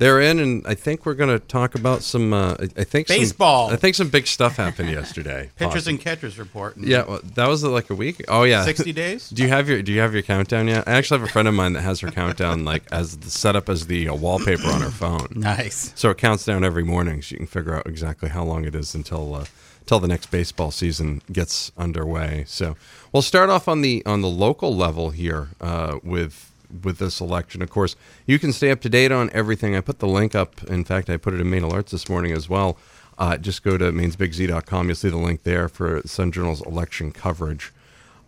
They're in, and I think we're going to talk about some. Uh, I I think some- Baseball. I think some big stuff happened yesterday. Pitchers possibly. and catchers report. Yeah, well, that was uh, like a week. Oh yeah, 60 days? Do you have your Do you have your countdown yet? I actually have a friend of mine that has her countdown like as the setup as the uh, wallpaper on her phone. Nice. So it counts down every morning, so you can figure out exactly how long it is until uh, until the next baseball season gets underway. So we'll start off on the on the local level here uh, with with this election. Of course, you can stay up to date on everything. I put the link up. In fact, I put it in main alerts this morning as well. Uh, just go to mainesbigz.com. You'll see the link there for Sun Journal's election coverage.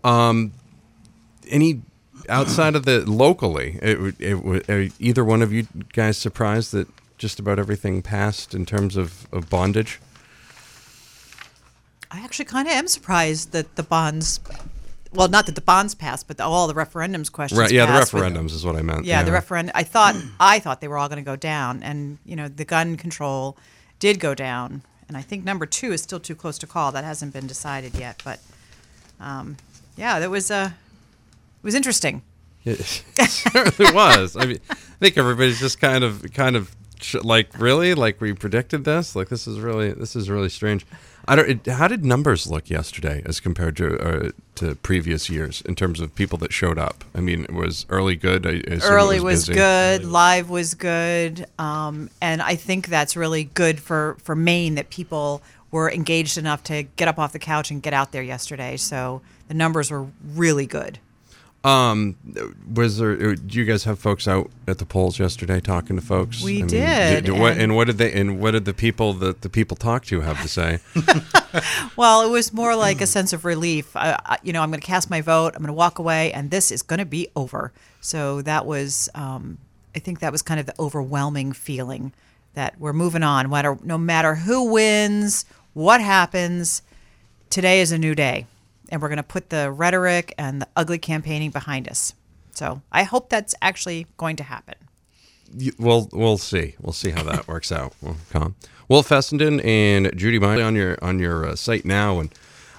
Um, any outside of the locally, it, would- it, either one of you guys surprised that just about everything passed in terms of, of bondage? I actually kind of am surprised that the bonds, well, not that the bonds passed, but all the referendums questions. Right? Yeah, the passed with- referendums is what I meant. Yeah, the referendum. I thought I thought they were all going to go down, and you know the gun control did go down, and I think number two is still too close to call. That hasn't been decided yet, but um, yeah, that was uh, it was interesting. It certainly was. I mean, I think everybody's just kind of, kind of like, really, like we predicted this. Like this is really, this is really strange. I don't. It, how did numbers look yesterday as compared to uh, to previous years in terms of people that showed up? I mean, it was early good. I it Early was, busy. good, live was good, um, and I think that's really good for for Maine that people were engaged enough to get up off the couch and get out there yesterday. So the numbers were really good. Um, was there? uh, Do you guys have folks out at the polls yesterday talking to folks? We did, what, and- and what did they? And what did the people that the people talked to have to say? Well, it was more like a sense of relief. I, I, you know, I'm going to cast my vote. I'm going to walk away, and this is going to be over. So that was, um, I think, that was kind of the overwhelming feeling that we're moving on. Whatever, no matter who wins, what happens, today is a new day, and we're going to put the rhetoric and the ugly campaigning behind us. So I hope that's actually going to happen. We'll we'll see. We'll see how that works out. Well, Con. Wil Fessenden and Judy Meyer on your on your uh, site now, and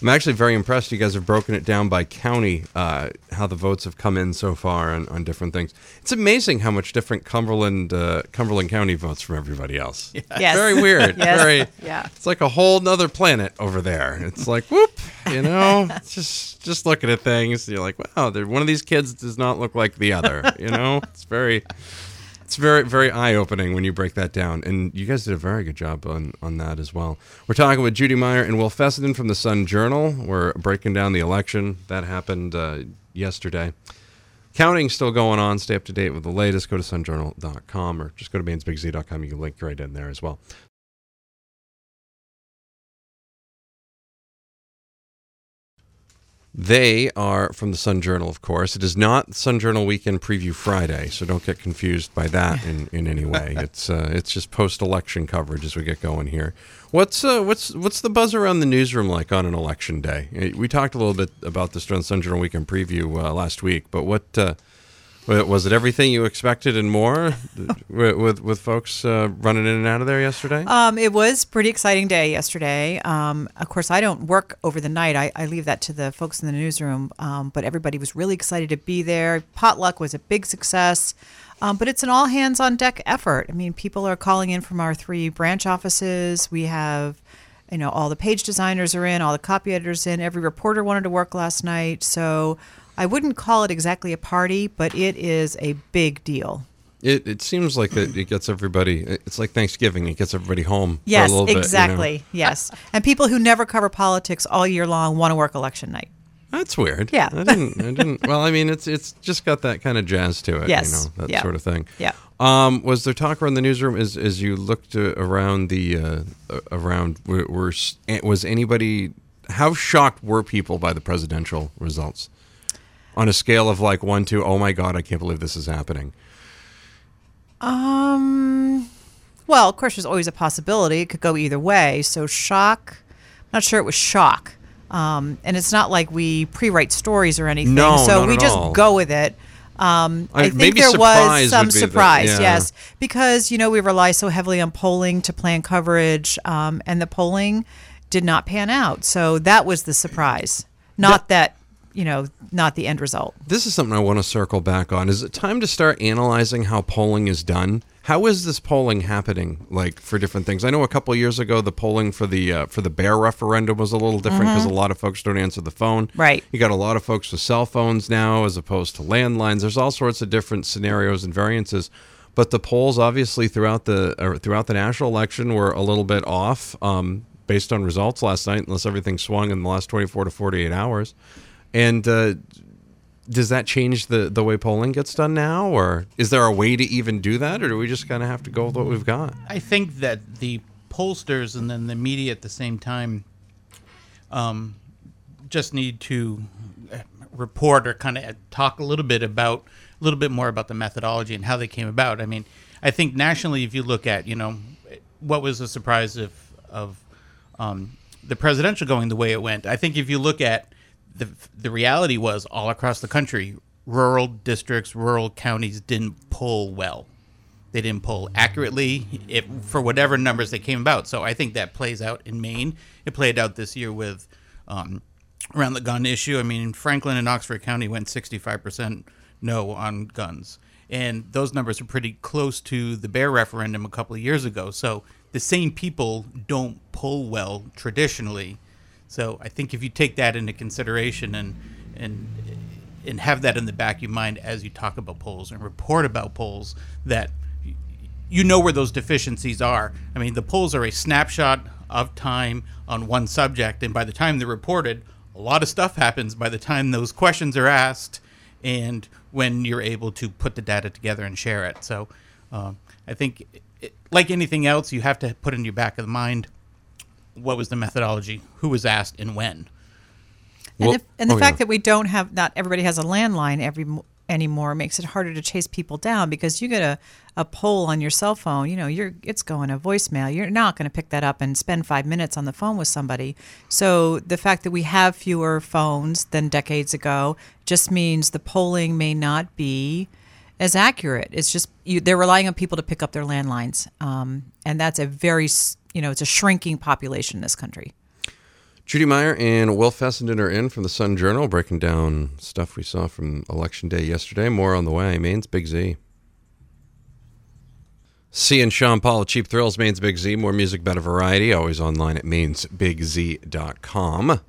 I'm actually very impressed. You guys have broken it down by county, uh, how the votes have come in so far on, on different things. It's amazing how much different Cumberland uh, Cumberland County votes from everybody else. Yes. Very weird. Yes. Very. Yeah. It's like a whole nother planet over there. It's like whoop, you know. Just just looking at things, you're like, wow, they're- one of these kids does not look like the other. You know, it's very. It's very, very eye opening when you break that down. And you guys did a very good job on, on that as well. We're talking with Judy Meyer and Wil Fessenden from the Sun Journal. We're breaking down the election. That happened uh, yesterday. Counting still going on. Stay up to date with the latest. Go to sunjournal.com or just go to mainesbigz.com. You can link right in there as well. They are from the Sun Journal, of course. It is not Sun Journal Weekend Preview Friday, so don't get confused by that in, in any way. It's uh, it's just post-election coverage as we get going here. What's uh, what's what's the buzz around the newsroom like on an election day? Uh, We talked a little bit about this during Sun Journal Weekend Preview uh, last week, but what uh, was it? Everything you expected and more with with, with folks uh, running in and out of there yesterday? Um, it was pretty exciting day yesterday. Um, of course, I don't work over the night. I, I leave that to the folks in the newsroom. Um, but everybody was really excited to be there. Potluck was a big success. Um, but it's an all hands on deck effort. I mean, people are calling in from our three branch offices. We have, you know, all the page designers are in, all the copy editors in. Every reporter wanted to work last night. So I wouldn't call it exactly a party, but it is a big deal. It, it seems like that it gets everybody. It's like Thanksgiving. It gets everybody home. Yes, for a little bit, you know? exactly. Yes. And people who never cover politics all year long want to work election night. That's weird. Yeah. I didn't. I didn't. Well, I mean, it's it's just got that kind of jazz to it. Yes. You know, that Yeah. sort of thing. Yeah. Um, was there talk around the newsroom as as you looked uh, around the uh, uh, around were, were was anybody how shocked were people by the presidential results? On a scale of like one to oh my god, I can't believe this is happening. Um, well, of course, there's always a possibility. It could go either way. So shock. I'm not sure it was shock. Um, and it's not like we pre-write stories or anything. No, so we just all. go with it. Um, I- I think there was some be the- surprise, yeah. yes, because you know we rely so heavily on polling to plan coverage, um, and the polling did not pan out. So that was the surprise, not that you know, not the end result. This is something I want to circle back on. Is it time to start analyzing how polling is done? How is this polling happening? Like for different things. I know a couple of years ago the polling for the uh, for the bear referendum was a little different because a lot of folks don't answer the phone. Mm-hmm. Right. You got a lot of folks with cell phones now as opposed to landlines. There's all sorts of different scenarios and variances. But the polls, obviously, throughout the or throughout the national election, were a little bit off um, based on results last night, unless everything swung in the last 24 to 48 hours. And uh, does that change the, the way polling gets done now, or is there a way to even do that, or do we just kind of have to go with what we've got? I think that the pollsters and then the media at the same time um, just need to uh, report or kind of talk a little bit about a little bit more about the methodology and how they came about. I mean, I think nationally, if you look at you know what was the surprise of of um, the presidential going the way it went, I think if you look at the the reality was all across the country, rural districts, rural counties didn't pull well they didn't pull accurately if, for whatever numbers they came about. So I think that plays out in Maine. It played out this year with um, around the gun issue. I mean, Franklin and Oxford County went 65% no on guns. And those numbers are pretty close to the Bear referendum a couple of years ago. So the same people don't pull well traditionally. So I think if you take that into consideration and and and have that in the back of your mind as you talk about polls and report about polls that you know where those deficiencies are. I mean, the polls are a snapshot of time on one subject, and by the time they're reported, a lot of stuff happens by the time those questions are asked and when you're able to put the data together and share it. So um, I think, it, like anything else, you have to put in your back of the mind what was the methodology, who was asked, and when. And Well- the, and the oh, fact yeah. that we don't have, not everybody has a landline every anymore makes it harder to chase people down because you get a, a poll on your cell phone, you know, you're it's going to voicemail. You're not going to pick that up and spend five minutes on the phone with somebody. So the fact that we have fewer phones than decades ago just means the polling may not be as accurate. It's just you, they're relying on people to pick up their landlines, um, and that's a very s- you know it's a shrinking population in this country. Judy Meyer and Wil Fessenden are in from the Sun Journal, breaking down stuff we saw from Election Day yesterday. More on the way. Maine's Big Z. And Sean Paul Cheap Thrills, Maine's Big Z. More music, better variety. Always online at mainesbigz.com.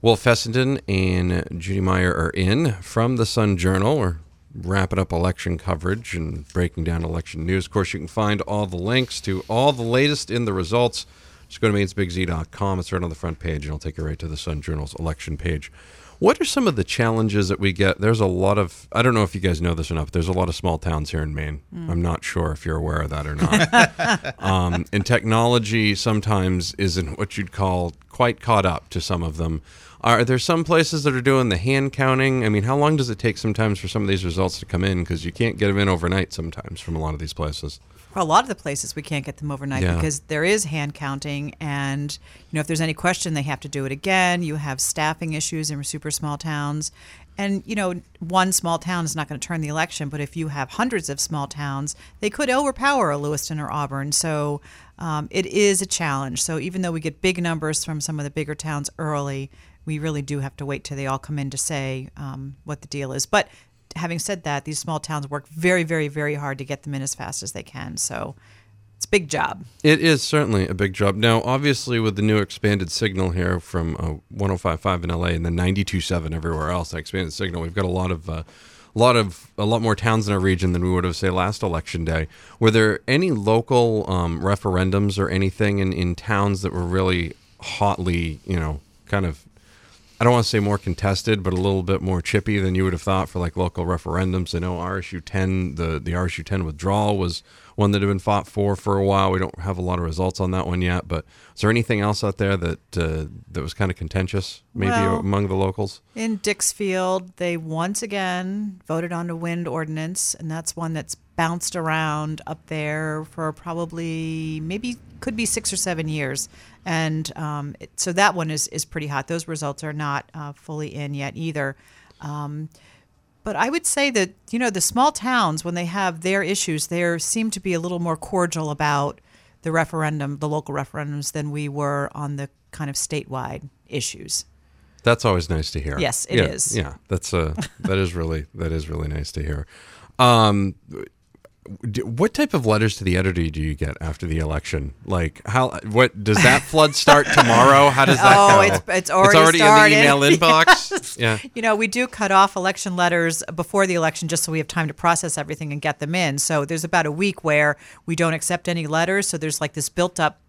Wil Fessenden and Judy Meyer are in from the Sun Journal. We're wrapping up election coverage and breaking down election news. Of course, you can find all the links to all the latest in the results. Just go to mainesbigz.com. It's right on the front page, and it'll take you right to the Sun Journal's election page. What are some of the challenges that we get? There's a lot of, I don't know if you guys know this or not, but there's a lot of small towns here in Maine. I'm not sure if you're aware of that or not. um, and technology sometimes isn't what you'd call quite caught up to some of them. Are there some places that are doing the hand counting? I mean, how long does it take sometimes for some of these results to come in? Because you can't get them in overnight sometimes from a lot of these places. For a lot of the places, we can't get them overnight Yeah. because there is hand counting, and you know if there's any question, they have to do it again. You have staffing issues in super small towns, and you know one small town is not going to turn the election, but if you have hundreds of small towns, they could overpower a Lewiston or Auburn. So um, it is a challenge. So even though we get big numbers from some of the bigger towns early, we really do have to wait till they all come in to say um, what the deal is. But having said that, these small towns work very, very, very hard to get them in as fast as they can. So it's a big job. It is certainly a big job. Now, obviously, with the new expanded signal here from uh, 105.5 in LA and then 92.7 everywhere else, that expanded signal, we've got a lot of. Uh, a lot of a lot more towns in our region than we would have say last election day. Were there any local um, referendums or anything in, in towns that were really hotly, you know, kind of I don't want to say more contested, but a little bit more chippy than you would have thought for like local referendums. I know RSU 10, the, the RSU 10 withdrawal was one that had been fought for for a while. We don't have a lot of results on that one yet, but is there anything else out there that uh, that was kind of contentious, maybe Well- among the locals? In Dixfield, they once again voted on a wind ordinance, and that's one that's bounced around up there for probably maybe could be six or seven years. And um, it, so that one is, is pretty hot. Those results are not uh, fully in yet either. Um, but I would say that, you know, the small towns, when they have their issues, they seem to be a little more cordial about the referendum, the local referendums, than we were on the kind of statewide issues. That's always nice to hear. Yes, it yeah, is. Yeah, that's uh, that is really that is really nice to hear. Um, what type of letters to the editor do you get after the election? Like how? What does that flood start tomorrow? How does that Oh, go? it's- it's already in started. the email inbox. Yeah. You know, we do cut off election letters before the election just so we have time to process everything and get them in. So there's about a week where we don't accept any letters. So there's like this built up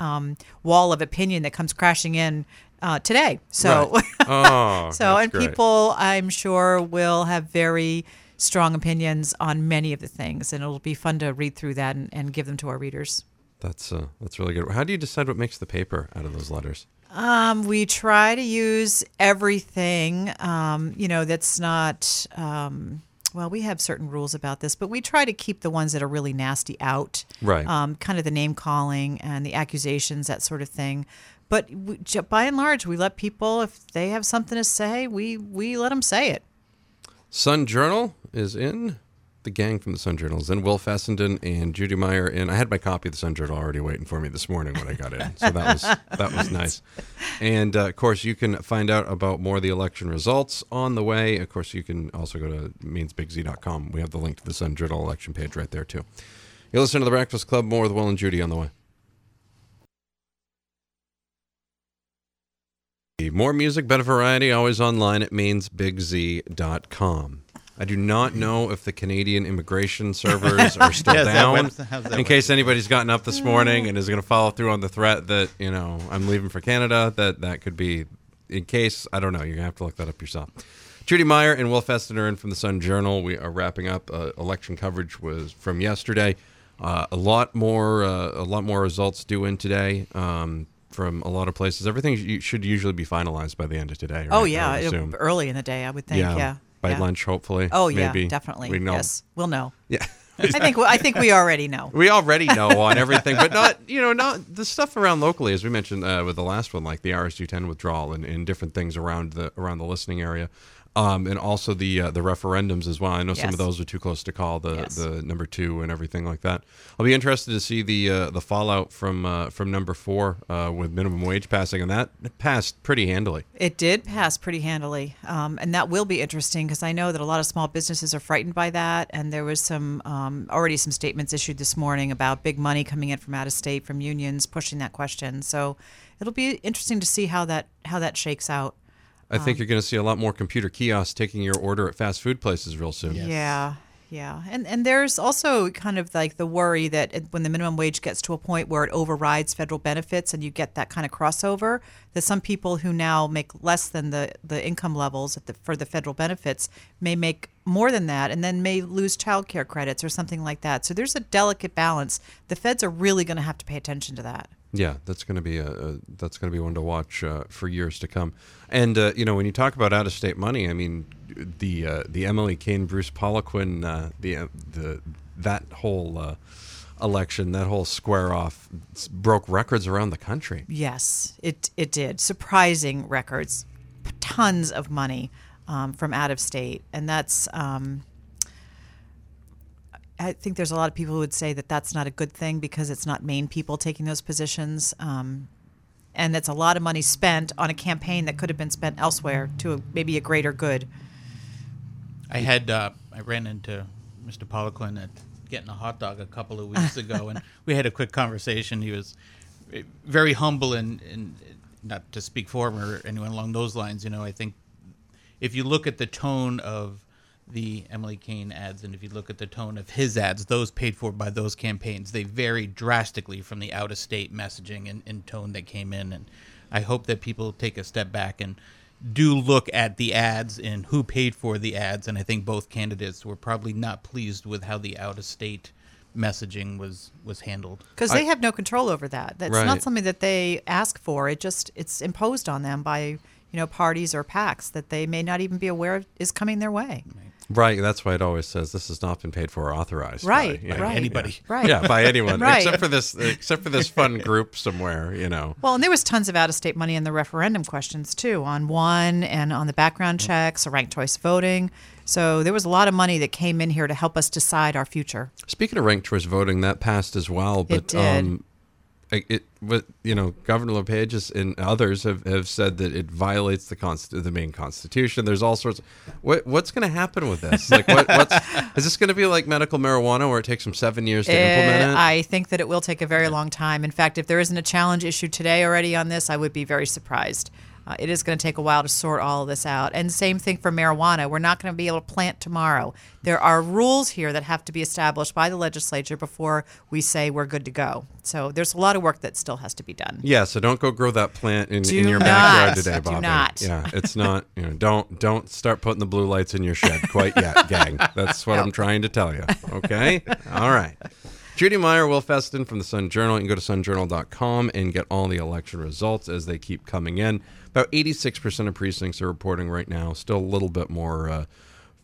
um, wall of opinion that comes crashing in uh, today. So, Right. Oh, so and great. people, I'm sure, will have very strong opinions on many of the things, and it'll be fun to read through that and, and give them to our readers. That's uh, that's really good. How do you decide what makes the paper out of those letters? Um, we try to use everything, um, you know, that's not, um, well, we have certain rules about this, but we try to keep the ones that are really nasty out. Right. Um, kind of the name calling and the accusations, that sort of thing. But we, by and large, we let people, if they have something to say, we, we let them say it. Sun Journal is in. The gang from the Sun Journal is in. Wil Fessenden and Judy Meyer. And I had my copy of the Sun Journal already waiting for me this morning when I got in, so that was that was nice. And uh, of course, you can find out about more of the election results on the way. Of course, you can also go to mainesbigz.com. We have the link to the Sun Journal election page right there too. You listen to the Breakfast Club. More with Will and Judy on the way. More music, better variety, always online at mainesbigz.com. I do not know if the Canadian immigration servers are still that down. In case anybody's gotten up this morning and is going to follow through on the threat that, you know, I'm leaving for Canada, that that could be, in case, I don't know, you're going to have to look that up yourself. Judy Meyer and Will in from the Sun Journal. We are wrapping up. Uh, election coverage was from yesterday. Uh, a lot more, uh, a lot more results due in today um, from a lot of places. Everything should usually be finalized by the end of today. Oh, right? I yeah. assume. early in the day, I would think. Yeah. by yeah. lunch, hopefully. Oh, yeah. maybe. Definitely. We know. Yes. We'll know. Yeah. I think, I think we already know. We already know on everything, but not you know not the stuff around locally, as we mentioned uh, with the last one, like the RSU ten withdrawal and, and different things around the around the listening area, um, and also the uh, the referendums as well. I know some of those are too close to call the Yes. the number two and everything like that. I'll be interested to see the uh, the fallout from uh, from number four uh, with minimum wage passing, and that passed pretty handily. It did pass pretty handily, um, and that will be interesting because I know that a lot of small businesses are frightened by that. And there was some um, already some statements issued this morning about big money coming in from out of state from unions pushing that question. So it'll be interesting to see how that how that shakes out. I think um, you're going to see a lot more computer kiosks taking your order at fast food places real soon. Yeah, yeah, and and there's also kind of like the worry that when the minimum wage gets to a point where it overrides federal benefits and you get that kind of crossover, that some people who now make less than the the income levels the, for the federal benefits may make more than that and then may lose child care credits or something like that. So there's a delicate balance. The feds are really going to have to pay attention to that. Yeah, that's going to be a, a that's going to be one to watch uh, for years to come. And uh, you know, when you talk about out of state money, I mean, the uh, the Emily Cain, Bruce Poliquin, uh, the uh, the that whole uh, election, that whole square off, broke records around the country. Yes, it it did. Surprising records, tons of money um, from out of state, and that's. Um, I think there's a lot of people who would say that that's not a good thing because it's not Maine people taking those positions, um, and it's a lot of money spent on a campaign that could have been spent elsewhere to a, maybe a greater good. I had uh, I ran into Mr. Poliquin at getting a hot dog a couple of weeks ago, and we had a quick conversation. He was very humble and, and not to speak for him or anyone along those lines. You know, I think if you look at the tone of the Emily Cain ads, and if you look at the tone of his ads, those paid for by those campaigns, they vary drastically from the out of state messaging and, and tone that came in. And I hope that people take a step back and do look at the ads and who paid for the ads, and I think both candidates were probably not pleased with how the out of state messaging was was handled. because they have no control over that. That's Right. not something that they ask for. It just it's imposed on them by you know parties or PACs that they may not even be aware of is coming their way. Right. Right, that's why it always says this has not been paid for or authorized. by," Right, yeah. right. Anybody. Right. Yeah, by anyone Right. except for this, except for this fun group somewhere. You know. Well, and there was tons of out-of-state money in the referendum questions too, on one and on the background checks, or ranked choice voting. So there was a lot of money that came in here to help us decide our future. Speaking of ranked choice voting, that passed as well. But did. um, it, you know, Governor LePage and others have, have said that it violates the const- the Maine constitution. There's all sorts. Of, what what's going to happen with this? Like, what what's is this going to be like medical marijuana, where it takes them seven years to implement Uh, it? I think that it will take a very long time. In fact, if there isn't a challenge issued today already on this, I would be very surprised. Uh, it is going to take a while to sort all of this out. And same thing for marijuana. We're not going to be able to plant tomorrow. There are rules here that have to be established by the legislature before we say we're good to go. So there's a lot of work that still has to be done. Yeah, so don't go grow that plant in, in your not. backyard today, Do not. Yeah, it's not. You know, don't don't start putting the blue lights in your shed quite yet, gang. That's what I'm trying to tell you. Okay. All right. Judy Meyer, Wil Fessenden from the Sun Journal. You can go to sunjournal.com and get all the election results as they keep coming in. About 86% of precincts are reporting right now. Still a little bit more, uh,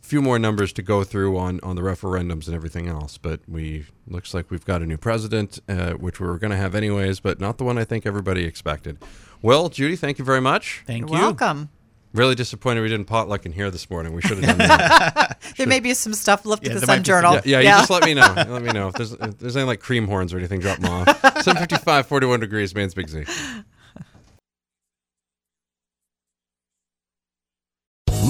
few more numbers to go through on, on the referendums and everything else. But we looks like we've got a new president, uh, which we were going to have anyways, but not the one I think everybody expected. Well, Judy, thank you very much. Thank You're you. welcome. Really disappointed we didn't potluck in here this morning. We should have done that. There may be some stuff left Yeah, at the Sun be some- Journal. yeah, yeah, you just let me know. Let me know if there's if there's any like cream horns or anything. Drop them off. 755, 41 degrees, Maine's Big Z.